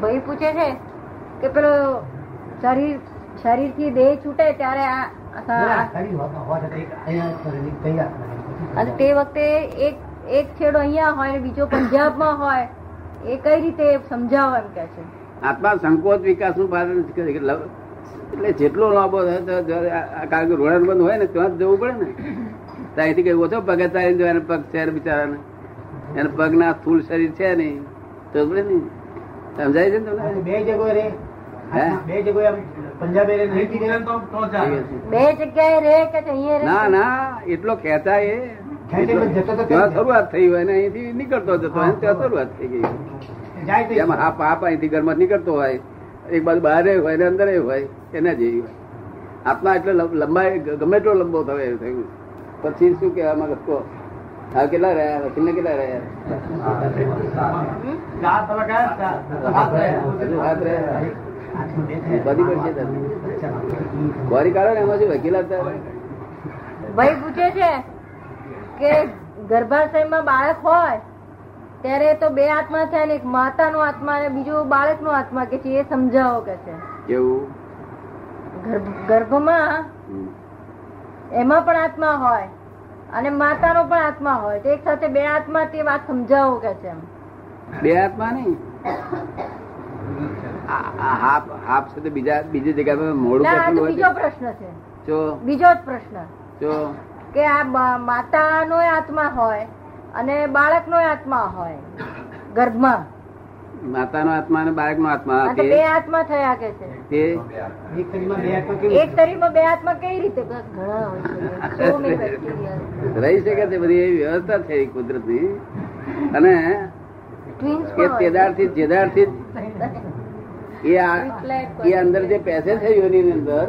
ભાઈ પૂછે છે કે પેલો શરીર શરીરથી દેહ છૂટે ત્યારે આ. અને તે વખતે એક એક છેડો અહીંયા હોય બીજો પંજાબમાં હોય એ કઈ રીતે સમજાવો એમ કે છે? આત્મા સંકોચ વિકાસનું ભારણ એટલે જેટલો લાંબો થાય કારણ કે રોડ બંધ હોય ને ત્યાં જ જવું પડે ને. ત્યાંથી કઈ ઓછો પગે તારી જવાના પગ છે ને બિચારાને. એને પગના સ્થૂળ શરીર છે નહીં તો પડે ને. સમજાય છે ને તમને? બે જગ્યાએ રે. બે જગ્યાએ રે ના ના એટલો ખેંચાય એ. ત્યાં શરૂઆત થઈ હોય ને અહીંથી નીકળતો જતો હોય ત્યાં શરૂઆત થઈ ગઈ જેમ હાપ હાપ અહીંથી ઘરમાં નીકળતો હોય એક બાજુ બહાર હોય ને અંદર હોય એના જેવી હોય. આત્મા એટલે લંબાઈ ગમે એટલો લંબો થયો એવું થયું. પછી શું કહેવા માંગે કહો હા કેટલા રહ્યા વકીલને કેટલા રહ્યા. બધી પડશે તમને. ગોરી કાઢો ને એમાં શું વકીલાત થાય? ભાઈ પૂછે છે કે ગર્ભાશયમાં બાળક હોય ત્યારે તો બે આત્મા છે ને એક માતાનો આત્મા અને બીજો બાળકનો આત્મા કે છે એ સમજાવો કે છે. કેવું ગર્ભમાં એમાં પણ આત્મા હોય અને માતાનો પણ આત્મા હોય તો એક સાથે બે આત્મા તે વાત સમજાવો કે છે. બે આત્મા નહીં. હાફ હાફ છે તો બીજા બીજી જગ્યાએ મોડું બીજો પ્રશ્ન છે. જો? બીજો જ પ્રશ્ન. જો? કે આ માતાનો આત્મા હોય અને બાળકનો આત્મા હોય ગર્ભમાં. માતાનો આત્મા અને બાળકનો આત્મા બે આત્મા થયા કે છે? તે એક શરીરમાં બે કેવું? આત્મા કઈ રીતે. રહી શકે છે બધી એવી વ્યવસ્થા છે કુદરતની. અને Twins કે તેદારથી જેદારથી એ એ અંદર જે પેસે છે યોની અંદર.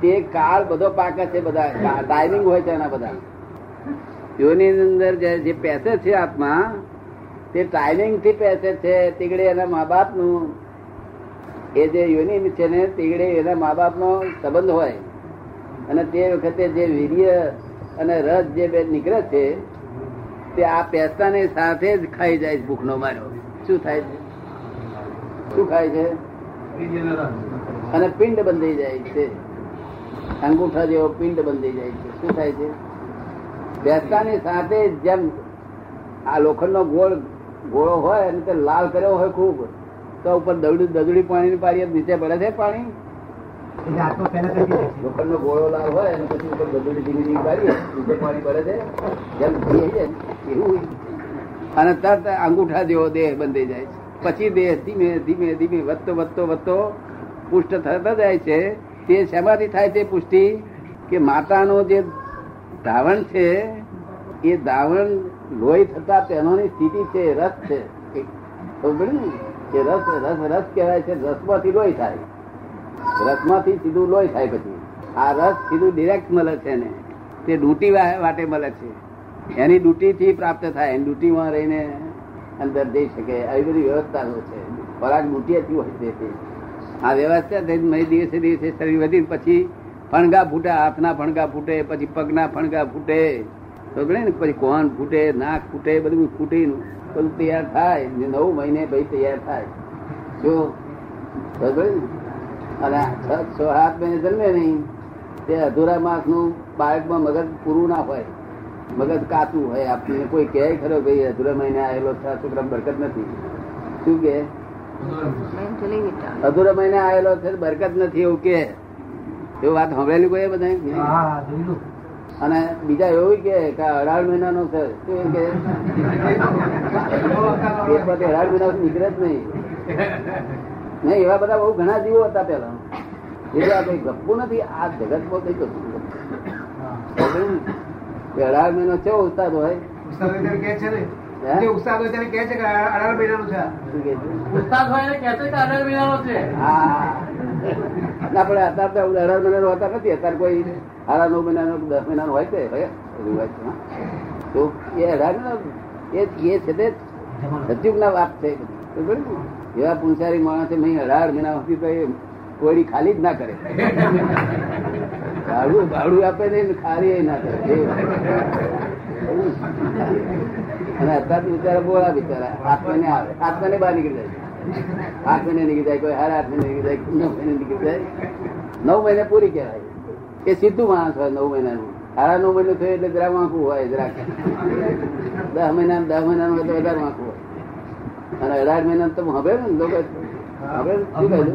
તે કાળ બધો પાકે છે બધા. ટાઈમિંગ હોય છે એના બધા. યોની અંદર જે જે પેસે છે આત્મા તે ટાઈમિંગથી પેસે છે, તીગડે એના મા બાપનું એ જે યુનિમ છે ને, તીગડે એના મા બાપ નો સંબંધ હોય. અને તે વખતે જે વીર્ય અને રસ જે બે નીકળે છે, તે આ પેસ્તાની સાથે જ ખાઈ જાય છે ભૂખનો માર્યો શું થાય છે? શું ખાય છે? અને પિંડ બંધાઈ જાય છે. અંગૂઠા જેવો પિંડ બંધાઈ જાય છે. શું થાય છે? બેસતાની સાથે જેમ આ લોખંડનો ગોળ ગોળો હોય અને તે લાલ કર્યો હોય ખૂબ તો ઉપર દવડી દદડી પાણી પાડી નીચે પડે છે પાણી? ગોળો લાલ હોય અને પછી ઉપર દદડી ધીમી ધીમી પાડીએ નીચે પાણી પડે છે. જેમ એવું અને તરત અંગૂઠા જેવો દેહ બંધાઈ જાય છે. પછી દેહ ધીમે ધીમે ધીમે વધતો વધતો વધતો પુષ્ટ થતા જાય છે. તે શેમાંથી થાય છે પુષ્ટિ? કે માતાનો જે ધાવણ છે એ ધાવણ લોહી થતા તેનોની સ્થિતિ છે, રસ છે. કે રસ રસ રસ કહેવાય છે, રસમાંથી લોહી થાય. રસમાંથી સીધું લોહી થાય પછી. આ રસ સીધું ડિરેક્ટ મળે છે ને તે ડૂટી માટે મળે છે. એની ડૂટીથી પ્રાપ્ત થાય. એની ડૂટીમાં રહીને અંદર જઈ શકે. આવી બધી વ્યવસ્થા છે. ખોરાક ડૂટીએથી હોય છે. આ વ્યવસ્થા મહી દિવસે દિવસે શરીર વધીને પછી ફણગા ફૂટે, હાથના ફણગા ફૂટે, પછી પગના ફણગા ફૂટે. ને પછી કોણ ફૂટે નાક ફૂટે બધું ફૂટી બધું તૈયાર થાય. નવ મહિને પછી તૈયાર થાય. જો અને છ છ, સાત મહિને જન્મે નહીં, તે અધૂરા માસનું બાળકમાં મગજ પૂરું ના હોય. મગજ કાચું હોય. આપણને કોઈ કહે ખરો ભાઈ, અધૂરા મહિને આવેલો છોકરા બરકત નથી. શું કે અધૂરા મહિને આવેલો છે બરકત નથી એવું કે એવું વાત સાંભળેલી કોઈ બધા. અને બીજા એવું કે કે મહિના અઢાર મહિનાનો છે. શું કે? કે પેટમાંથી અઢાર મહિના નીકળે જ નહીં. નહીં એવા બધા બહુ ઘણા જીવો હતા પેલા. એટલે આ કઈ ગપ્પું નથી આ જગત બહુ કઈ નથી. અઢાર મહિનો કેવો ઉસ્તાદ હોય? ઉસ્તાદ હોય ત્યારે કહે છે છે કે અઢાર મહિનાનું છે. કે છે? ઉસ્તાદ હોય ને કહેશે કે અઢાર મહિનાનો છે. હા. ના પડે અત્યારે અઢાર મહિના હોતા નથી, અત્યારે કોઈ સાડા નવ મહિનાનો, દસ મહિનાનો હોય છે. તો એ અઢાર મહિના એ છે તે સતયુગ ના વાત છે? એવા પુંસારી માણસ નહીં અઢાર મહિના સુધી તો એ કોઈની ખાલી જ ના કરે. ભાડું ભાડું આપે નહીં ખાલી ના કરે. અને અત્યારે બિચારા બોલા બિચારા આઠ મહિને આવે આઠ મહિને બહાર નીકળી જાય આઠ મહિને નીકળી જાય કોઈ હારા આઠ મહિને નીકળી જાય નવ મહિને નીકળી જાય. નવ મહિને પૂરી કહેવાય. એ સીધું માણસ હોય નવ મહિનાનું. હારા નવ મહિનો થયું એટલે જરા વાંકું હોય જરા દસ મહિના દસ મહિનાનું હોય તો વધારે વાંકું હોય. અને અઢાર મહિના તો હવે ને લોકો હવે શું કહ્યું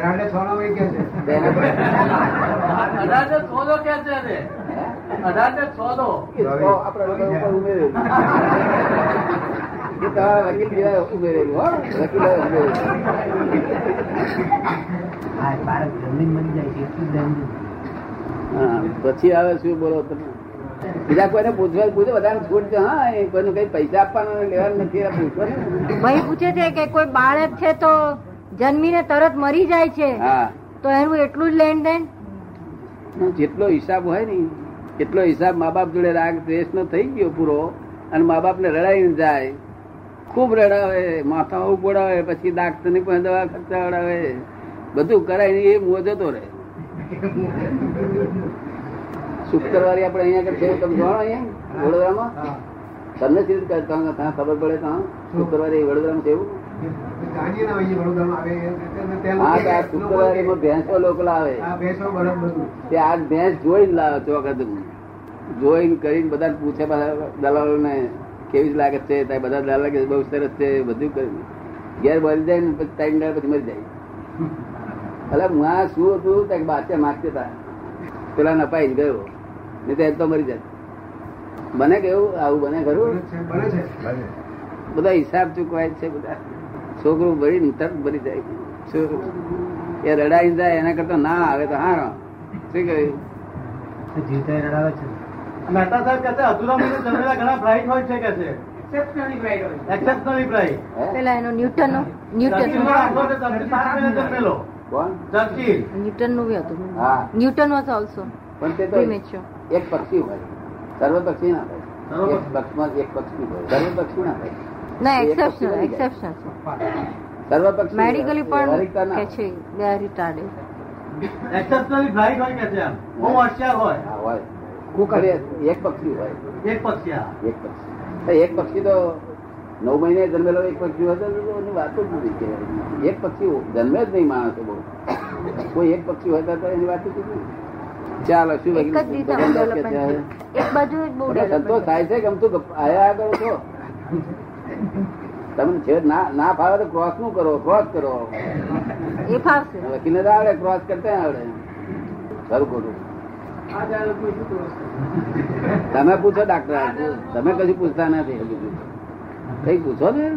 રાડે એ તમારા વકીલ જેવા ઉમેરેલું હો વકીલો ઉમેરેલું પછી આવે શું બોલો તમે બીજા કોઈને પૂછવા પૂછો બધાને છૂટ છે હા એ કોઈને કઈ પૈસા આપવાના લેવાનું નથી પૂછવાનું ભાઈ પૂછે છે કે કોઈ બાળક છે તો જન્મીને તરત મરી જાય છે હા તો એનું એટલું જ લેણ દેણ જેટલો હિસાબ હોય ને એટલો હિસાબ મા બાપ જોડે રાગ દ્વેષ નો થઈ ગયો પૂરો અને મા બાપ ને રડાઈ જાય ખૂબ રડાવે માથા ઉપડાવે પછી ડાક્ટરની પણ દવા ખર્ચા વડાવે બધું કરાય ને એ મોજતો રહે. શુક્રવારે આપણે અહીંયા છે તમે જાણો અહીંયા? વડોદરામાં? તમને સીધું કરતા ખબર પડે તો શુક્રવારે વડોદરામાં કેવું? શુક્રવારે ભેંસો લોકો લાવે તે આ ભેંસ જોઈને લાવે ચોખા જોઈને કરીને બધા પૂછે દલાલો ને કેવી લાગે છે ત્યાં બધા દલાલ લાગે બહુ સરસ છે બધું કર્યું ઘેર મરી જાય ને પછી ત્રણ દાડા પછી મરી જાય. એટલે હું આ શું હતું? ત્યાં બાચ્યા માગતે હતા. પેલા નપાઈ જ ગયો. નહીં તો એમ તો મરી જાય. બને કેવું આવું બને ખરું? બને છે બને છે. બધા હિસાબ ચૂકવાય છે બધા. છોકરું ભરી તરત ભરી જાય. છોકરું એ રડાઈ જાય એના કરતા ના આવે તો હા શું કહ્યું? જીવતા રડાવે છે. મહેતા સાહેબ કે છે અધૂરા જમેલા ઘણા બ્રાઇટ હોય છે કે છે? એક્સેપ્શનલી બ્રાઇટ પેલા એનો ન્યૂટન નો ન્યૂટન સાત મહિને જન્મેલો કોણ? ચર્ચિલ ન્યૂટનનું બી હતું. હા. ન્યૂટન વોઝ ઓલ્સો પણ તે તો એક પક્ષી હોય. સર્વ પક્ષી ના હોય. સર્વ એક પક્ષમાં એક પક્ષી હોય. સર્વ પક્ષી ના હોય. ના એક્સેપ્શન. એક્સેપ્શન સર્વ પક્ષી મેડિકલી પણ કે છે they are retarded exceptionally flight હોય કે છે આમ બહુ હોશિયાર હોય. હોય. અરે, એક પક્ષી હોય. એક પક્ષી એક પક્ષી. તો એક પક્ષી તો નવ મહિને જન્મેલો એક પક્ષી હતો તો એની વાત જ નથી કે એક પક્ષી જન્મે જ નહીં માણસો બહુ કોઈ એક પક્ષી હોય તો એની વાત જ નથી. ચાલો શું સંતોષ થાય છે ગમતું આયા આગળ છો? તમને છે ના ના ફાવે તો ક્રોસનું કરો ક્રોસ કરો. એ ફાવશે. વકીલ આવડે ક્રોસ કરતા આવડે. સારું ખોટું તમે પૂછો ડાક્ટર તમે કશું પૂછતા નથી. કઈ પૂછો ને?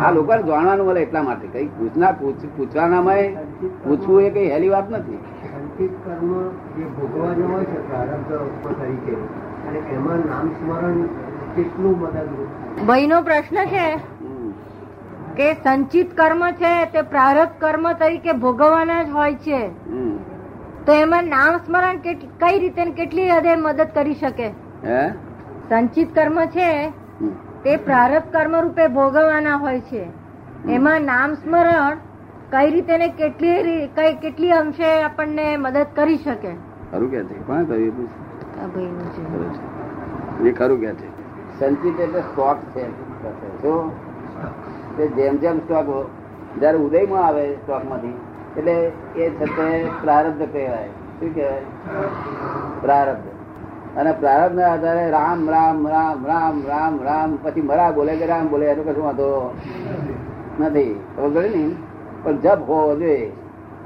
આ લોકો જાણવાનું મળે એટલા માટે. કઈ પૂછના પૂછ- પૂછવાનામાં પૂછવું એ કઈ હેલી વાત નથી. સંચિત કર્મ જે ભોગવવાનો હોય છે પ્રારબ્ધ તરીકે અને એમાં નામ સ્મરણ કેટલું મદદરૂપ ભાઈ પ્રશ્ન છે કે સંચિત કર્મ છે તે પ્રારબ્ધ કર્મ તરીકે ભોગવવાના જ હોય છે. તો એમાં નામ સ્મરણ કઈ રીતે કેટલી હદે મદદ કરી શકે? સંચિત કર્મ છે. તે પ્રારબ્ધ કર્મ રૂપે ભોગવવાના હોય છે. એમાં નામ સ્મરણ કઈ રીતે ને કેટલી કઈ કેટલી અંશે આપણને મદદ કરી શકે? ખરું કે છે? કોણ કહ્યું એ. ખરું એ ખરું કે છે. સંચિત એટલે સ્ટોક છે. જેમ જેમ સ્ટોક જયારે ઉદયમાં આવે સ્ટોકમાંથી એટલે એ છે તે પ્રારબ્ધ કહેવાય શું કહેવાય પ્રારબ્ધ અને પ્રારબ્ધ ના આધારે રામ રામ રામ રામ રામ રામ પછી મરા બોલે કે રામ બોલે એનો કશું વાંધો નથી ખબર પડે ને પણ જપ હોવો જોઈએ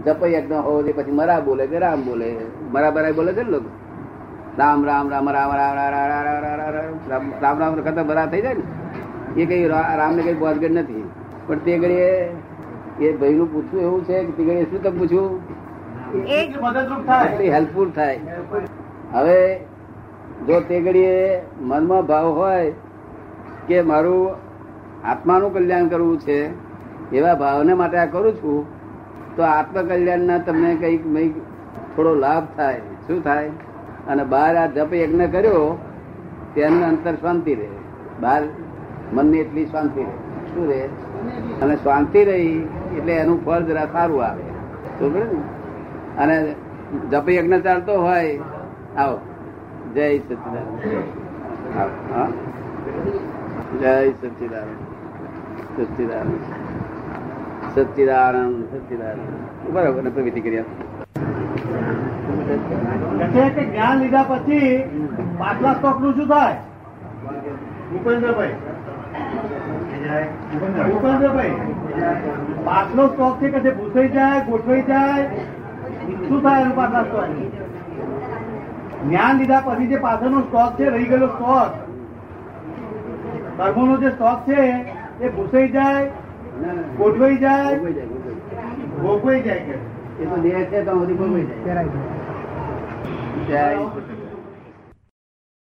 જપ યજ્ઞ હોવો જોઈએ પછી મરા બોલે કે રામ બોલે મરા બરા બોલે છે ને લોકો રામ રામ રામ રામ રામ રામ રામ રામ રામ રામ રામ રામ રામ કરતા બરા થઈ જાય ને એ કઈ રામ ને કઈ બોધગઢ નથી પણ તે ઘડીએ એ ભાઈ નું પૂછવું એવું છે કે તે શું તમે પૂછ્યું? હેલ્પફુલ થાય. હવે જો તે ઘડીએ મનમાં ભાવ હોય કે મારું આત્માનું કલ્યાણ કરવું છે એવા ભાવને માટે આ કરું છું તો આત્મકલ્યાણના તમને કંઈક કંઈક થોડો લાભ થાય. શું થાય? અને બહાર આ જપ યજ્ઞ કર્યો તેનું અંતર શાંતિ રહે. બહાર મનની એટલી શાંતિ રહે. શું રહે? અને શાંતિ રહી એટલે એનું ફળ જરા સારું આવે. સમજ્યો ને? અને જપ યજ્ઞ ચાલતો હોય, આવો. જય સચિદાન? જય સચિદાનંદ. સચિદાનંદ. સચિદાનંદ સચિદાનંદ. બરાબર ને પ્રવૃત્તિ કરી જ્ઞાન લીધા પછી પાછલા સ્ટોકનું શું થાય? ભૂપેન્દ્રભાઈ. ભૂપેન્દ્રભાઈ પાછલો સ્ટોક છે કે જે ભૂસાઈ જાય ગોઠવાઈ જાય? શું થાય એનું પાછલા સ્ટોક જ્ઞાન લીધા પછી જે પાછળનો સ્ટોક છે રહી ગયેલો સ્ટોક કર્મોનો જે સ્ટોક છે એ ભૂસાઈ જાય ગોઠવાઈ જાય ભોગવાઈ જાય કે? એ તો દેહ છે તો બધી ભોગવાઈ જાય.